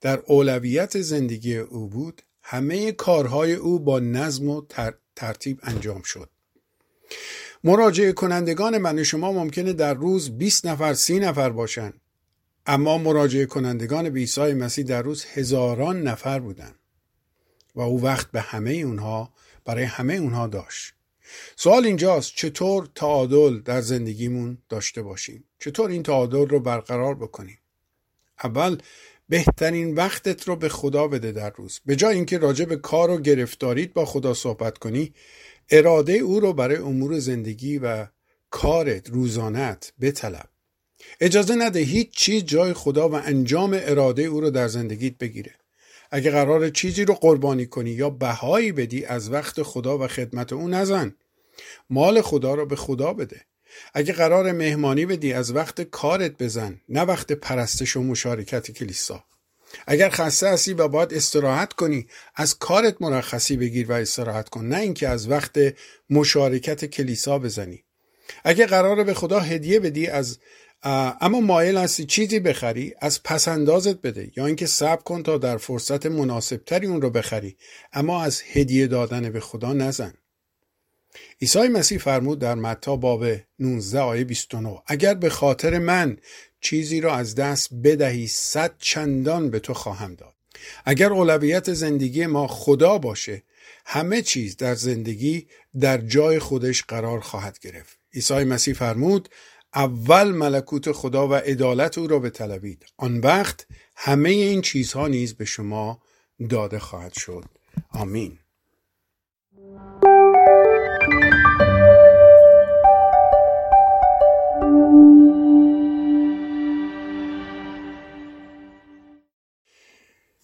در اولویت زندگی او بود همه کارهای او با نظم و ترتیب انجام شد. مراجعه کنندگان من و شما ممکنه در روز 20 نفر سی نفر باشند. اما مراجعه کنندگان به عیسی مسیح در روز هزاران نفر بودند. و او وقت به همه اونها برای همه اونها داشت. سوال اینجاست چطور تعادل در زندگیمون داشته باشیم؟ چطور این تعادل رو برقرار بکنیم؟ اول بهترین وقتت رو به خدا بده در روز. به جای اینکه راجع به کار و گرفتاریت با خدا صحبت کنی اراده او رو برای امور زندگی و کارت روزانت بطلب. اجازه نده هیچ چیز جای خدا و انجام اراده او رو در زندگیت بگیره. اگه قرار چیزی رو قربانی کنی یا بهایی بدی از وقت خدا و خدمت او نزن. مال خدا رو به خدا بده. اگه قرار مهمانی بدی از وقت کارت بزن نه وقت پرستش و مشارکت کلیسا. اگر خسته هستی و باید استراحت کنی از کارت مرخصی بگیر و استراحت کن نه اینکه از وقت مشارکت کلیسا بزنی. اگه قرار به خدا هدیه بدی از اما مایل هستی چیزی بخری؟ از پسندازت بده یا اینکه صبر کن تا در فرصت مناسبتری اون رو بخری. اما از هدیه دادن به خدا نزن. عیسی مسیح فرمود در متا باب 19 آیه 29 اگر به خاطر من چیزی را از دست بدهی صد چندان به تو خواهم داد. اگر اولویت زندگی ما خدا باشه همه چیز در زندگی در جای خودش قرار خواهد گرفت. عیسی مسیح فرمود اول ملکوت خدا و عدالت او را بطلبید آن وقت همه این چیزها نیز به شما داده خواهد شد. آمین.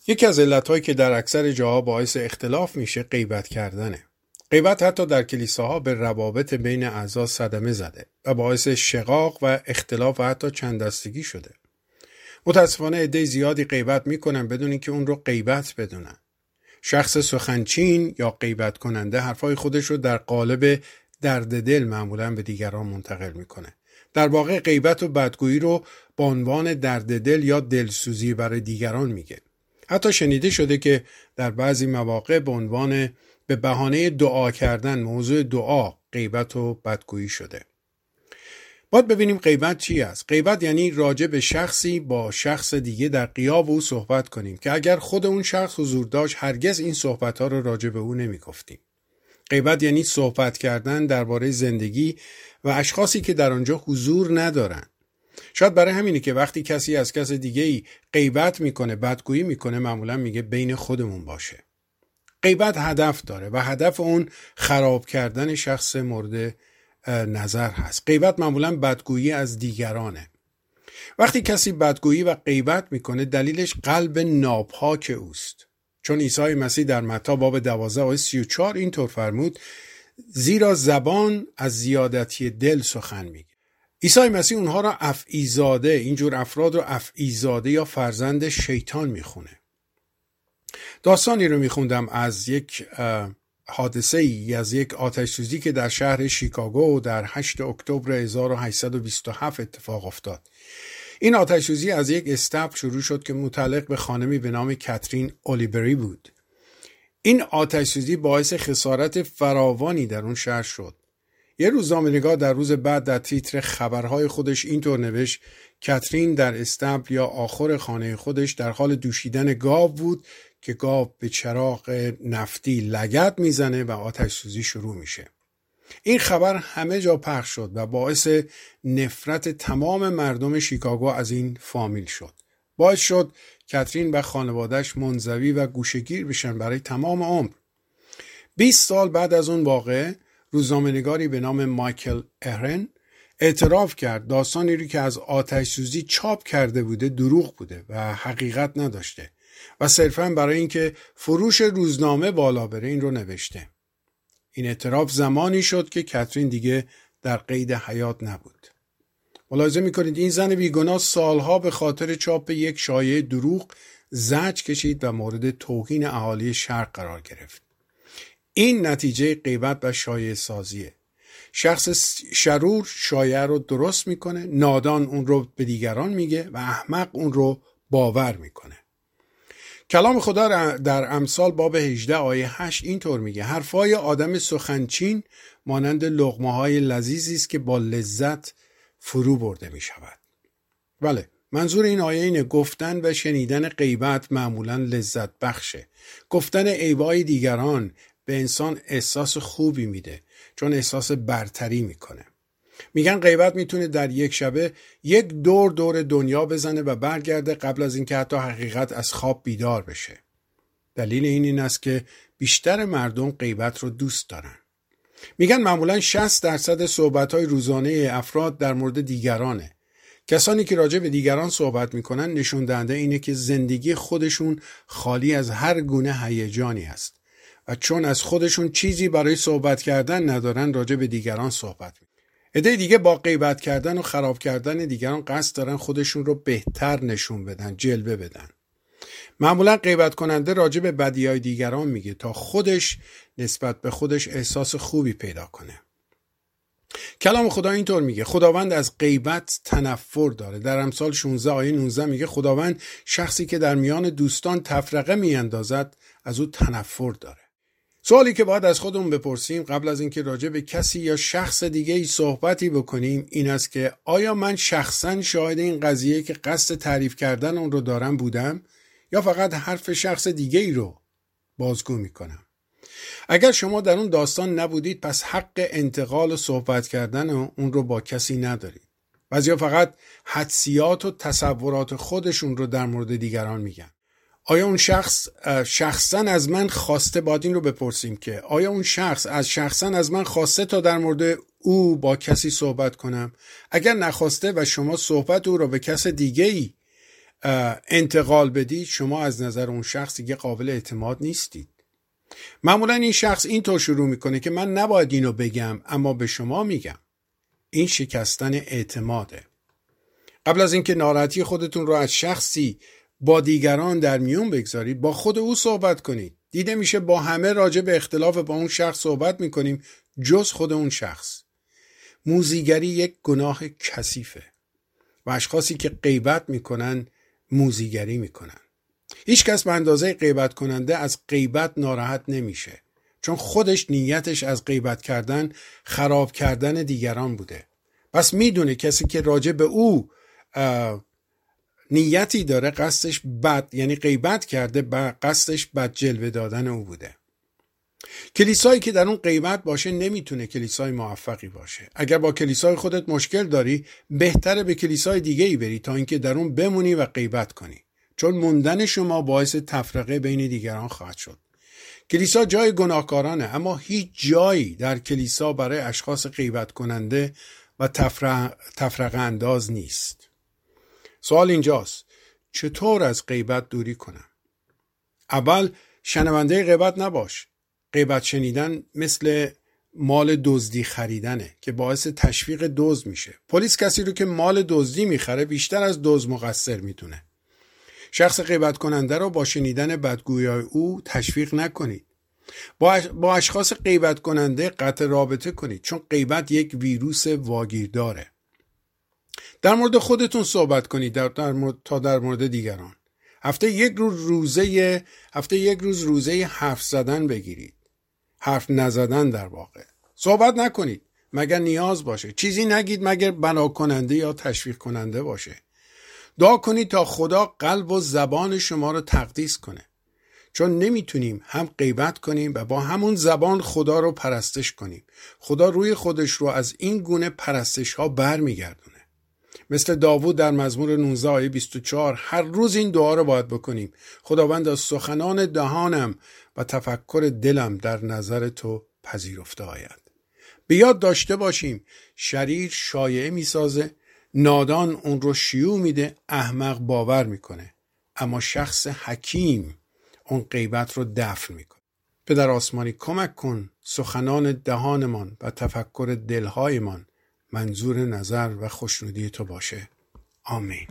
یکی از علتهایی که در اکثر جاها باعث اختلاف میشه غیبت کردنه. غیبت حتی در کلیساها به روابط بین اعضا صدمه زده و باعث شقاق و اختلاف و حتی چند دستگی شده. متاسفانه عده زیادی غیبت می‌کنن بدون اینکه اون رو غیبت بدونن. شخص سخنچین یا غیبت کننده حرفای خودش رو در قالب درد دل معمولا به دیگران منتقل می‌کنه. در واقع غیبت و بدگویی رو به عنوان درد دل یا دلسوزی برای دیگران میگه. حتی شنیده شده که در بعضی مواقع به عنوان به بهانه دعا کردن موضوع دعا غیبت و بدگویی شده. باید ببینیم غیبت چی است. غیبت یعنی راجع به شخصی با شخص دیگه در قیاب او صحبت کنیم که اگر خود اون شخص حضور داشت هرگز این صحبت ها رو راجع به او نمی گفتیم غیبت یعنی صحبت کردن درباره زندگی و اشخاصی که در آنجا حضور ندارند شاید برای همینه که وقتی کسی از کس دیگه ای غیبت می‌کنه بدگویی می‌کنه معمولا میگه بین خودمون باشه. غیبت هدف داره و هدف اون خراب کردن شخص مورد نظر هست. غیبت معمولا بدگویی از دیگرانه. وقتی کسی بدگویی و غیبت می‌کنه دلیلش قلب ناپاک اوست. چون عیسی مسیح در متا باب 12 آیه 34 اینطور فرمود زیرا زبان از زیادتی دل سخن میگه. عیسی مسیح اونها را افعیزاده اینجور افراد رو افعیزاده یا فرزند شیطان می‌خونه. داستانی رو میخوندم از یک حادثه ای از یک آتش سوزی که در شهر شیکاگو در 8 اکتبر 1827 اتفاق افتاد. این آتش سوزی از یک استبل شروع شد که متعلق به خانمی به نام کاترین اولیبری بود. این آتش سوزی باعث خسارت فراوانی در اون شهر شد. یه روزنامه‌نگار در روز بعد در تیتر خبرهای خودش اینطور نوشت کاترین در استبل یا آخر خانه خودش در حال دوشیدن گاو بود که گاو به چراغ نفتی لگت می‌زنه و آتش سوزی شروع میشه. این خبر همه جا پخش شد و باعث نفرت تمام مردم شیکاگو از این فامیل شد. باعث شد کاترین و خانوادهش منزوی و گوشگیر بشن برای تمام عمر. 20 سال بعد از اون واقع روزنامه‌نگاری به نام مایکل ارن اعتراف کرد داستانی رو که از آتش سوزی چاپ کرده بوده دروغ بوده و حقیقت نداشته. و صرفا برای اینکه فروش روزنامه بالا بره این رو نوشته. این اعتراف زمانی شد که کاترین دیگه در قید حیات نبود. ملاحظه می‌کنید این زن بیگناه سالها به خاطر چاپ یک شایعه دروغ زج کشید و مورد توهین اهالی شرق قرار گرفت. این نتیجه غیبت و شایع سازیه. شخص شرور شایعه رو درست می‌کنه نادان اون رو به دیگران میگه و احمق اون رو باور می‌کنه. کلام خدا در امثال باب 18 آیه 8 اینطور میگه حرفای آدم سخنچین مانند لغمه های لذیذی است که با لذت فرو برده می شود. بله منظور این آیه اینه گفتن و شنیدن غیبت معمولا لذت بخشه گفتن عیبای دیگران به انسان احساس خوبی میده چون احساس برتری می‌کنه میگن غیبت می‌تونه در یک شبه یک دور دور دنیا بزنه و برگرده قبل از اینکه حتی حقیقت از خواب بیدار بشه. دلیل این این است که بیشتر مردم غیبت رو دوست دارن. میگن معمولا 60 درصد صحبت های روزانه افراد در مورد دیگرانه. کسانی که راجع به دیگران صحبت می‌کنن نشون دهنده اینه که زندگی خودشون خالی از هر گونه هیجانی است و چون از خودشون چیزی برای صحبت کردن ندارن راجع به دیگران صحبت می عده دیگه با غیبت کردن و خراب کردن دیگران قصد دارن خودشون رو بهتر نشون بدن جلوه بدن. معمولا غیبت کننده راجع به بدی های دیگران میگه تا خودش نسبت به خودش احساس خوبی پیدا کنه. کلام خدا اینطور میگه خداوند از غیبت تنفر داره. در امثال 16 آیه 19 میگه خداوند شخصی که در میان دوستان تفرقه میاندازد از او تنفر داره. سوالی که باید از خودمون بپرسیم قبل از اینکه راجع به کسی یا شخص دیگه ای صحبتی بکنیم این است که آیا من شخصا شاهد این قضیه که قصد تعریف کردن اون رو دارم بودم یا فقط حرف شخص دیگه ای رو بازگو می‌کنم؟ اگر شما در اون داستان نبودید پس حق انتقال و صحبت کردن اون رو با کسی ندارید. بعضیا فقط حدسیات و تصورات خودشون رو در مورد دیگران میگن. آیا اون شخص شخصا از من خواسته باید این رو بپرسیم که آیا اون شخص از شخصا از من خواسته تا در مورد او با کسی صحبت کنم؟ اگر نخواسته و شما صحبت او را به کس دیگه ای انتقال بدید شما از نظر اون شخص دیگه قابل اعتماد نیستید. معمولا این شخص اینطور شروع می‌کنه که من نباید اینو بگم اما به شما میگم. این شکستن اعتماده. قبل از اینکه ناراحتی خودتون رو از شخصی با دیگران در میون بگذارید با خود او صحبت کنید. دیده میشه با همه راجع به اختلاف با اون شخص صحبت می‌کنیم جز خود اون شخص. موزیگری یک گناه کثیفه و اشخاصی که غیبت می‌کنن موزیگری می‌کنن. هیچ کس به اندازه غیبت کننده از غیبت ناراحت نمیشه چون خودش نیتش از غیبت کردن خراب کردن دیگران بوده. پس می‌دونه کسی که راجع به او نیتی داره قصدش بد یعنی غیبت کرده و قصدش بد جلوه دادن او بوده. کلیسایی که در اون غیبت باشه نمی‌تونه کلیسای موفقی باشه. اگر با کلیسای خودت مشکل داری بهتره به کلیسای دیگه ای بری تا اینکه در اون بمونی و غیبت کنی. چون موندن شما باعث تفرقه بین دیگران خواهد شد. کلیسا جای گناهکارانه اما هیچ جایی در کلیسا برای اشخاص غیبت کننده و تفرقه انداز نیست. سوال اینجاست. چطور از غیبت دوری کنم؟ اول شنونده غیبت نباش. غیبت شنیدن مثل مال دزدی خریدنه که باعث تشویق دزد میشه. پلیس کسی رو که مال دزدی می‌خره بیشتر از دزد مقصر می‌دونه شخص غیبت کننده رو با شنیدن بدگویی او تشویق نکنید. با, اشخاص غیبت کننده قطع رابطه کنید چون غیبت یک ویروس واگیر داره در مورد خودتون صحبت کنید در, در مورد، تا در مورد دیگران. هفته یک روز روزه هفته یک روز روزه حرف زدن بگیرید. حرف نزدن در واقع. صحبت نکنید. مگر نیاز باشه. چیزی نگید مگر بنا کننده یا تشویق کننده باشه. دعا کنید تا خدا قلب و زبان شما رو تقدیس کنه. چون نمی‌تونیم هم غیبت کنیم و با همون زبان خدا رو پرستش کنیم. خدا روی خودش رو از این گونه پرستش ها برمیگردونه. مثل داوود در مزمور 19 آیه 24 هر روز این دعا رو باید بکنیم. خداوند از سخنان دهانم و تفکر دلم در نظر تو پذیرفته آید. به یاد داشته باشیم شریر شایعه می‌سازه نادان اون رو شیوع میده احمق باور می‌کنه. اما شخص حکیم اون غیبت رو دفن می‌کنه. پدر آسمانی کمک کن سخنان دهانمان و تفکر دلهایمان منظور نظر و خوشنودی تو باشه. آمین.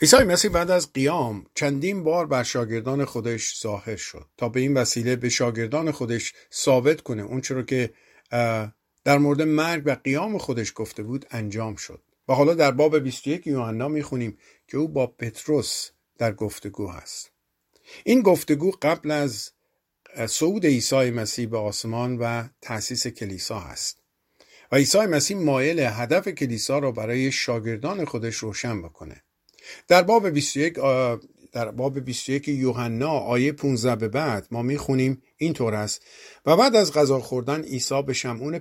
عیسی مسیح بعد از قیام چندین بار بر شاگردان خودش ظاهر شد تا به این وسیله به شاگردان خودش ثابت کنه. اون چرا که در مورد مرگ و قیام خودش گفته بود انجام شد. و حالا در باب 21 یوحنا می‌خونیم که او با پتروس در گفتگو هست. این گفتگو قبل از صعود عیسی مسیح به آسمان و تأسیس کلیسا هست و عیسی مسیح مایل هدف کلیسا را برای شاگردان خودش روشن بکنه. در باب 21 در باب 21 یوحنا آیه 15 به بعد ما می‌خونیم اینطور است. و بعد از غذا خوردن عیسی به شمعون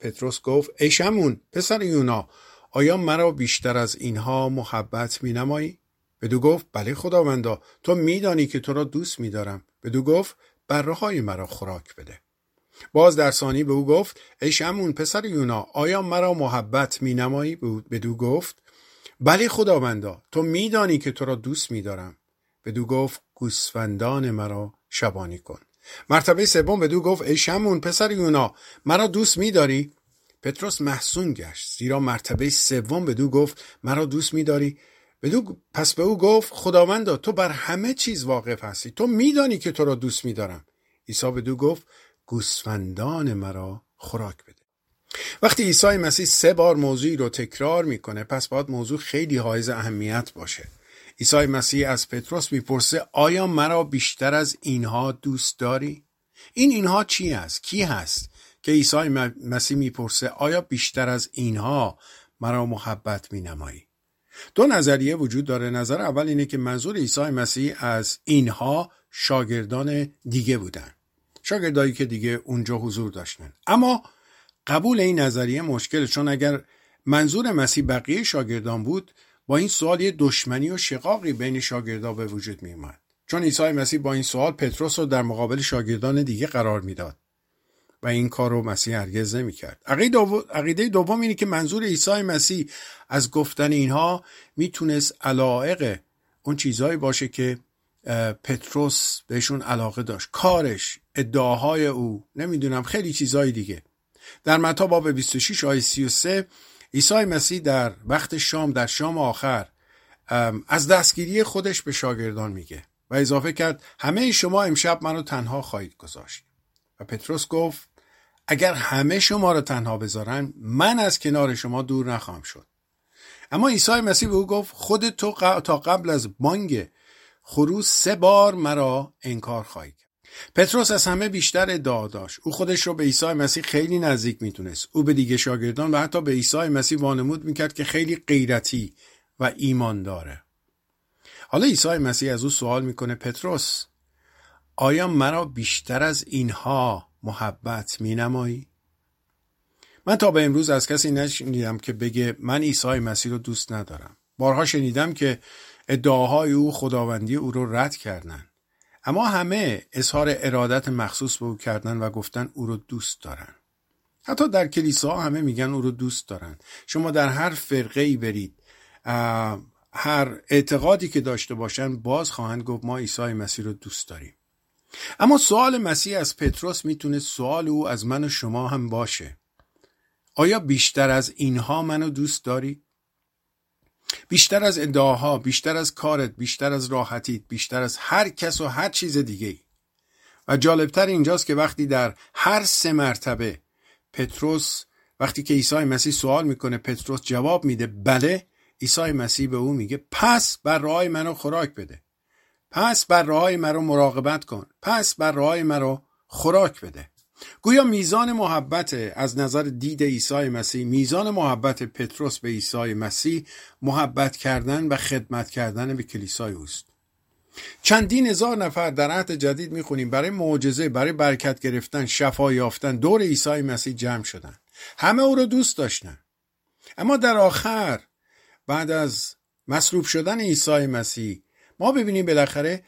پتروس گفت ای شمعون پسر یونا آیا مرا بیشتر از اینها محبت می نمایی؟ بدو گفت بله خداوندا تو میدانی که تو را دوست میدارم. بدو گفت بره های مرا خوراک بده. باز در ثانی به او گفت ای شمون پسر یونا آیا مرا محبت می نمایی؟ بدو گفت بله خداوندا تو میدانی که تو را دوست میدارم. بدو گفت گوسفندان مرا شبانی کن. مرتبه سوم بدو گفت ای شمون پسر یونا مرا دوست میداری؟ پتروس محسون گشت. زیرا مرتبه سوم بدو گفت مرا دوست میداری؟ بدو پس به او گفت خداوندا تو بر همه چیز واقف هستی. تو میدانی که تو را دوست میدارم. عیسی بدو گفت گوسفندان مرا خوراک بده. وقتی عیسی مسیح سه بار موضوعی رو تکرار می‌کنه پس باید موضوع خیلی حائز اهمیت باشه. عیسی مسیح از پتروس می‌پرسه آیا مرا بیشتر از اینها دوست داری؟ این اینها چی است کی هست؟ که عیسی مسیح می‌پرسه آیا بیشتر از اینها مرا محبت مینمایی؟ دو نظریه وجود داره. نظر اول اینه که منظور عیسی مسیح از اینها شاگردان دیگه بودن. شاگردایی که دیگه اونجا حضور داشتن. اما قبول این نظریه مشکل چون اگر منظور مسیح بقیه شاگردان بود با این سوال یه دشمنی و شقاقی بین شاگردا به وجود می اومد چون عیسی مسیح با این سوال پتروس رو در مقابل شاگردان دیگه قرار می‌داد. و این کار رو مسیح هرگز نمی‌کرد. عقیده دوم اینه که منظور عیسی مسیح از گفتن اینها می‌تونست علائق اون چیزهایی باشه که پتروس بهشون علاقه داشت. کارش ادعاهای او نمی‌دونم خیلی چیزهای دیگه. در متا باب 26 آیه 33 عیسی مسیح در وقت شام در شام آخر از دستگیری خودش به شاگردان میگه و اضافه کرد همه شما امشب منو تنها خواهید گذاشت. و پتروس گفت اگر همه شما رو تنها بذارن من از کنار شما دور نخواهم شد. اما عیسی مسیح به او گفت خود تو تا قبل از بانگ خروس سه بار مرا انکار خواهی کرد. پتروس از همه بیشتر ادعا داشت. او خودش رو به عیسی مسیح خیلی نزدیک می‌تونست. او به دیگه شاگردان و حتی به عیسی مسیح وانمود می‌کرد که خیلی غیرتی و ایمان داره. حالا عیسی مسیح از او سوال می‌کنه پتروس آیا مرا بیشتر از اینها محبت مینمایی. من تا به امروز از کسی نشنیدم که بگه من عیسی مسیح رو دوست ندارم. بارها شنیدم که ادعاهای او خداوندی او رو رد کردن. اما همه اظهار ارادت مخصوص به او کردن و گفتن او رو دوست دارن. حتی در کلیسا همه میگن او رو دوست دارن. شما در هر فرقه ای برید هر اعتقادی که داشته باشن باز خواهند گفت ما عیسی مسیح رو دوست داریم. اما سوال مسیح از پتروس می‌تونه سوال او از من و شما هم باشه آیا بیشتر از اینها منو دوست داری؟ بیشتر از ادعاها بیشتر از کارت بیشتر از راحتیت بیشتر از هر کس و هر چیز دیگه. و جالبتر اینجاست که وقتی در هر سه مرتبه پتروس وقتی که عیسی مسیح سوال می‌کنه پتروس جواب میده بله عیسی مسیح به او میگه پس بر راه منو خوراک بده پس بر راه مرا مراقبت کن. پس بر راه مرا خوراک بده. گویا میزان محبت از نظر دید عیسی مسیح میزان محبت پتروس به عیسی مسیح محبت کردن و خدمت کردن به کلیسای اوست. چندین هزار نفر در عهد جدید می‌خونیم. برای معجزه برای برکت گرفتن شفا یافتن دور عیسی مسیح جمع شدن. همه او رو دوست داشتن. اما در آخر بعد از مصلوب شدن عیسی مسیح ما ببینیم بالاخره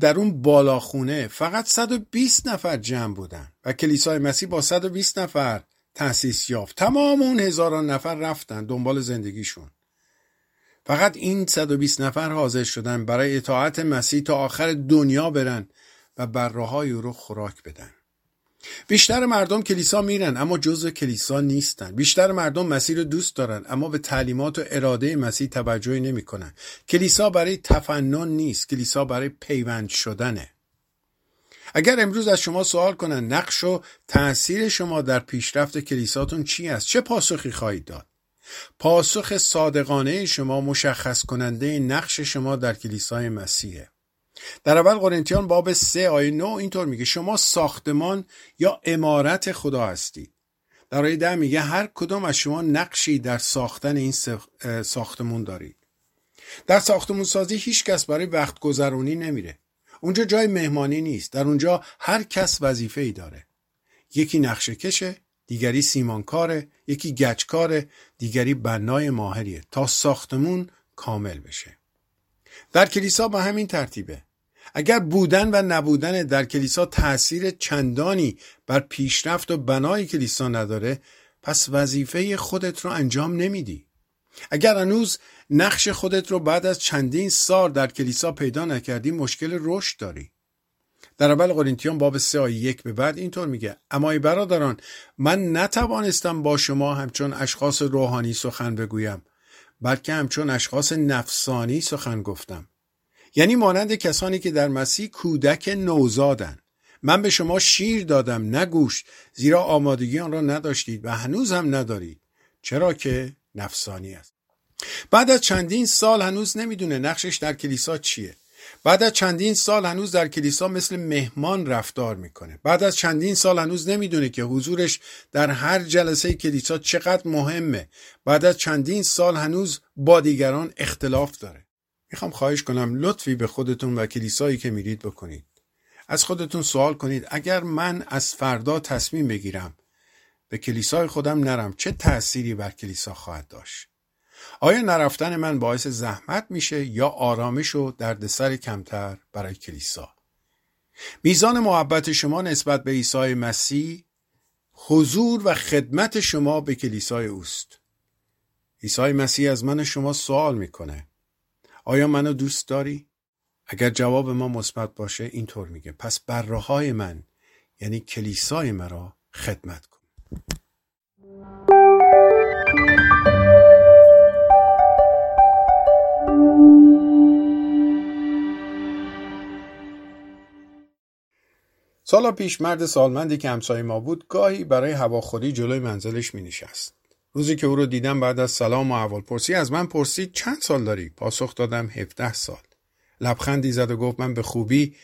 در اون بالاخونه فقط 120 نفر جمع بودن و کلیسای مسیح با 120 نفر تأسیس یافت. تمام اون هزاران نفر رفتن دنبال زندگیشون. فقط این 120 نفر حاضر شدن برای اطاعت مسیح تا آخر دنیا برن و بر های او رو خوراک بدن. بیشتر مردم کلیسا میرن اما جزء کلیسا نیستن. بیشتر مردم مسیح رو دوست دارن اما به تعلیمات و اراده مسیح توجهی نمی‌کنن. کلیسا برای تفنن نیست کلیسا برای پیوند شدنه. اگر امروز از شما سوال کنن نقش و تاثیر شما در پیشرفت کلیساتون چی است؟ چه پاسخی خواهید داد؟ پاسخ صادقانه شما مشخص کننده نقش شما در کلیسای مسیحه. در اول قرنتیان باب سه آیه 9 اینطور میگه شما ساختمان یا امارت خدا هستید در آیه ده میگه هر کدام از شما نقشی در ساختن این ساختمون دارید در ساختمون سازی هیچ کس برای وقت گذرونی نمیره. اونجا جای مهمانی نیست. در اونجا هر کس وظیفه ای داره. یکی نقشه کشه دیگری سیمانکاره یکی گچکاره دیگری بنای ماهریه تا ساختمون کامل بشه. در کلیسا با همین ترتیبه. اگر بودن و نبودن در کلیسا تأثیر چندانی بر پیشرفت و بنای کلیسا نداره پس وظیفه خودت رو انجام نمیدی. اگر هنوز نقش خودت رو بعد از چندین سال در کلیسا پیدا نکردی مشکل رشد داری. در اول قرنتیان باب سه آیه یک به بعد اینطور میگه اما ای برادران من نتوانستم با شما همچون اشخاص روحانی سخن بگویم بلکه همچون اشخاص نفسانی سخن گفتم. یعنی مانند کسانی که در مسیح کودک نوزادن. من به شما شیر دادم نگوش زیرا آمادگی آن را نداشتید و هنوز هم ندارید. چرا که نفسانی است. بعد از چندین سال هنوز نمی‌دونه نقشش در کلیسا چیه. بعد از چندین سال هنوز در کلیسا مثل مهمان رفتار می‌کنه. بعد از چندین سال هنوز نمی‌دونه که حضورش در هر جلسه کلیسا چقدر مهمه. بعد از چندین سال هنوز با دیگران اختلاف داره. می‌خوام خواهش کنم لطفی به خودتون و کلیسایی که میرید بکنید. از خودتون سوال کنید اگر من از فردا تصمیم بگیرم به کلیسای خودم نرم چه تأثیری بر کلیسا خواهد داشت؟ آیا نرفتن من باعث زحمت میشه یا آرامش و دردسر کمتر برای کلیسا؟ میزان محبت شما نسبت به عیسی مسیح حضور و خدمت شما به کلیسای اوست. عیسی مسیح از من شما سوال می‌کنه. آیا منو دوست داری؟ اگر جواب ما مثبت باشه اینطور میگه پس بر من یعنی کلیسای مرا خدمت کن سالا پیش مرد سالمندی که همسایه ما بود گاهی برای هواخوری جلوی منزلش می نشست. روزی که او رو دیدم بعد از سلام و اول پرسی از من پرسید چند سال داری؟ پاسخ دادم 17 سال. لبخندی زد و گفت من به خوبی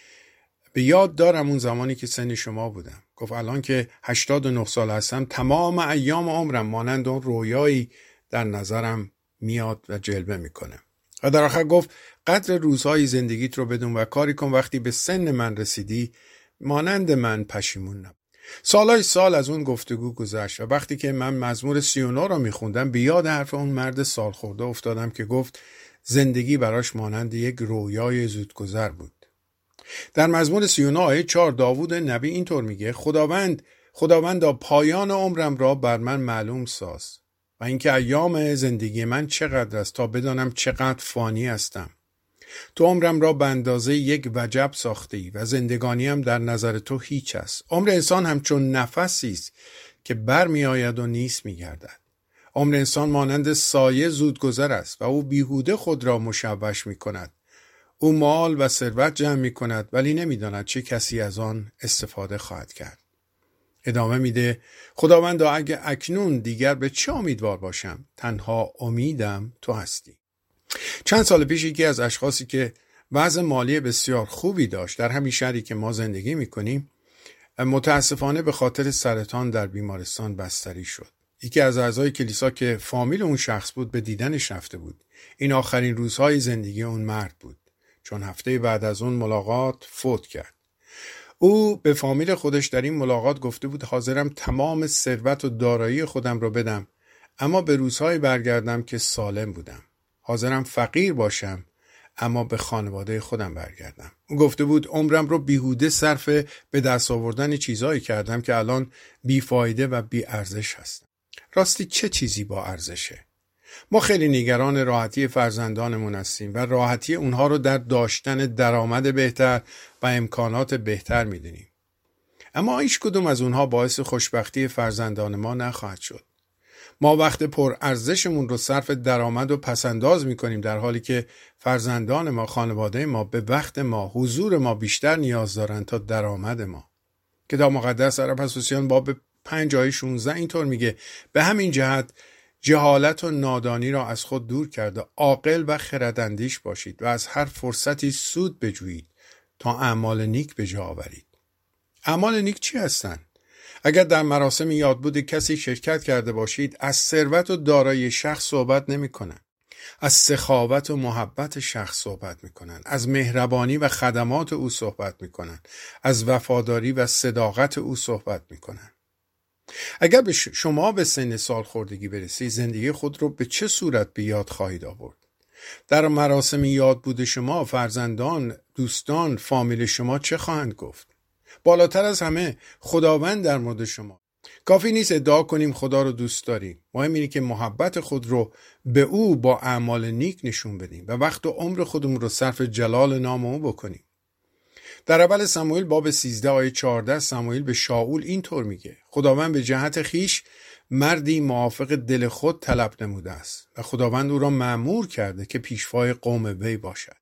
به یاد دارم اون زمانی که سن شما بودم. گفت الان که 89 سال هستم تمام ایام عمرم مانند اون رویایی در نظرم میاد و جلوه می‌کنه. و در آخر گفت قدر روزهای زندگیت رو بدون و کاری کن وقتی به سن من رسیدی مانند من پشیمون نبود. سالای سال از اون گفتگو گذشت و وقتی که من مزمور سیونا را میخوندم به یاد حرف اون مرد سال خورده افتادم که گفت زندگی براش مانند یک رویای زودگذر بود. در مزمور سیونا آیه چار داوود نبی اینطور میگه خداوند خداوندا پایان عمرم را بر من معلوم ساز و اینکه ایام زندگی من چقدر است تا بدانم چقدر فانی هستم تو عمرم را به اندازه یک وجب ساخته و زندگانیم در نظر تو هیچ است. عمر انسان همچون نفسی است که بر می آید و نیست می گردد عمر انسان مانند سایه زودگذر است و او بیهوده خود را مشوش می کند او مال و ثروت جمع می کند ولی نمی‌داند چه کسی از آن استفاده خواهد کرد. ادامه میده خداوند اگه اکنون دیگر به چه امیدوار باشم؟ تنها امیدم تو هستی. چند سال پیش یکی از اشخاصی که وضع مالی بسیار خوبی داشت در همین شهری که ما زندگی می‌کنیم متاسفانه به خاطر سرطان در بیمارستان بستری شد. یکی از اعضای کلیسا که فامیل اون شخص بود به دیدنش رفته بود. این آخرین روزهای زندگی اون مرد بود. چون هفته بعد از اون ملاقات فوت کرد. او به فامیل خودش در این ملاقات گفته بود حاضرم تمام ثروت و دارایی خودم را بدم اما به روزهای برگردم که سالم بودم. حاضرم فقیر باشم اما به خانواده خودم برگردم. گفته بود عمرم رو بیهوده صرف به دست آوردن چیزهایی کردم که الان بیفایده و بی ارزش هستم راستی چه چیزی با ارزشه؟ ما خیلی نگران راحتی فرزندانمون هستیم و راحتی اونها رو در داشتن درآمد بهتر و امکانات بهتر می‌دونیم. اما هیچ کدوم از اونها باعث خوشبختی فرزندان ما نخواهد شد. ما وقت پر ارزشمون رو صرف درآمد و پسنداز می‌کنیم در حالی که فرزندان ما خانواده ما به وقت ما حضور ما بیشتر نیاز دارن تا درآمد ما. کتاب مقدس عرب حسوسیان باب 5 آیه 16 اینطور میگه به همین جهت جهالت و نادانی را از خود دور کرده عاقل و خرداندیش باشید و از هر فرصتی سود بجویید تا اعمال نیک به جا آورید. اعمال نیک چی هستند اگر در مراسم یادبود کسی شرکت کرده باشید از ثروت و دارایی شخص صحبت نمی کنن. از سخاوت و محبت شخص صحبت می کنن. از مهربانی و خدمات او صحبت می کنن. از وفاداری و صداقت او صحبت می کنن. اگر به شما به سن سال خوردگی برسید زندگی خود رو به چه صورت به یاد خواهید آورد در مراسم یاد بوده شما فرزندان دوستان فامیل شما چه خواهند گفت بالاتر از همه خداوند در مورد شما. کافی نیست ادعا کنیم خدا رو دوست داریم. مهم اینه که محبت خود رو به او با اعمال نیک نشون بدیم و وقت و عمر خودمون رو صرف جلال نام او بکنیم. در اول سموئیل باب 13 آیه 14 سموئیل به شاول اینطور میگه. خداوند به جهت خیش مردی موافق دل خود طلب نموده است و خداوند او را معمور کرده که پیشوای قوم وی باشد.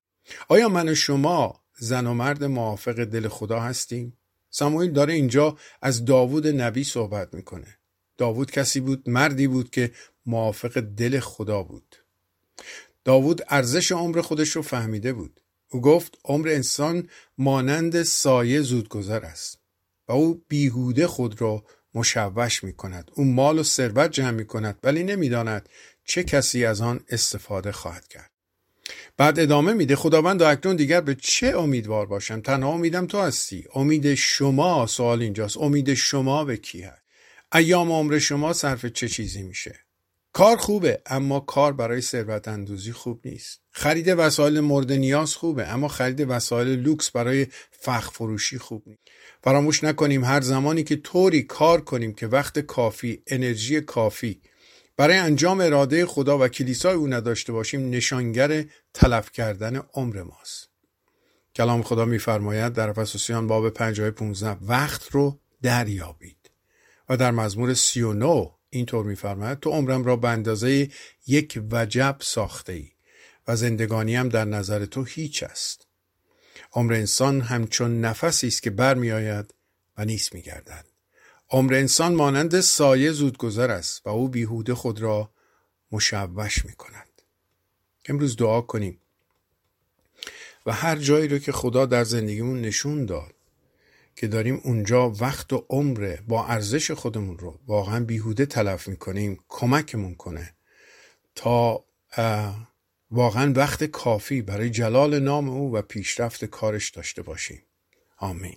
آیا من و شما زن و مرد موافق دل خدا هستیم؟ ساموئیل داره اینجا از داوود نبی صحبت می‌کنه. داوود کسی بود مردی بود که موافق دل خدا بود. داوود ارزش عمر خودش رو فهمیده بود. او گفت عمر انسان مانند سایه زودگذر است و او بیهوده خود را مشوش می کند او مال و ثروت جمع می کند ولی نمی‌داند چه کسی از آن استفاده خواهد کرد. بعد ادامه میده خداوند اکنون دیگر به چه امیدوار باشم؟ تنها امیدم تو هستی. امید شما سوال اینجاست. امید شما به کی هست؟ ایام عمر شما صرف چه چیزی میشه؟ کار خوبه اما کار برای ثروت اندوزی خوب نیست. خرید وسایل مورد نیاز خوبه اما خرید وسایل لوکس برای فخر فروشی خوب نیست. فراموش نکنیم هر زمانی که طوری کار کنیم که وقت کافی انرژی کافی برای انجام اراده خدا و کلیسای او نداشته باشیم نشانگر تلف کردن عمر ماست. کلام خدا میفرماید در افسوسیان باب 5 15 وقت رو دریابید. و در مزمور 39 اینطور میفرماید تو عمرم را به اندازه یک وجب ساخته ای و زندگانیم در نظر تو هیچ است. عمر انسان همچون نفسی است که برمیآید و نیست میگردد. عمر انسان مانند سایه زودگذر است و او بیهوده خود را مشوش می کند. امروز دعا کنیم. و هر جایی رو که خدا در زندگیمون نشون داد که داریم اونجا وقت و عمر با ارزش خودمون رو واقعا بیهوده تلف می‌کنیم کمکمون کنه تا واقعا وقت کافی برای جلال نام او و پیشرفت کارش داشته باشیم. آمین.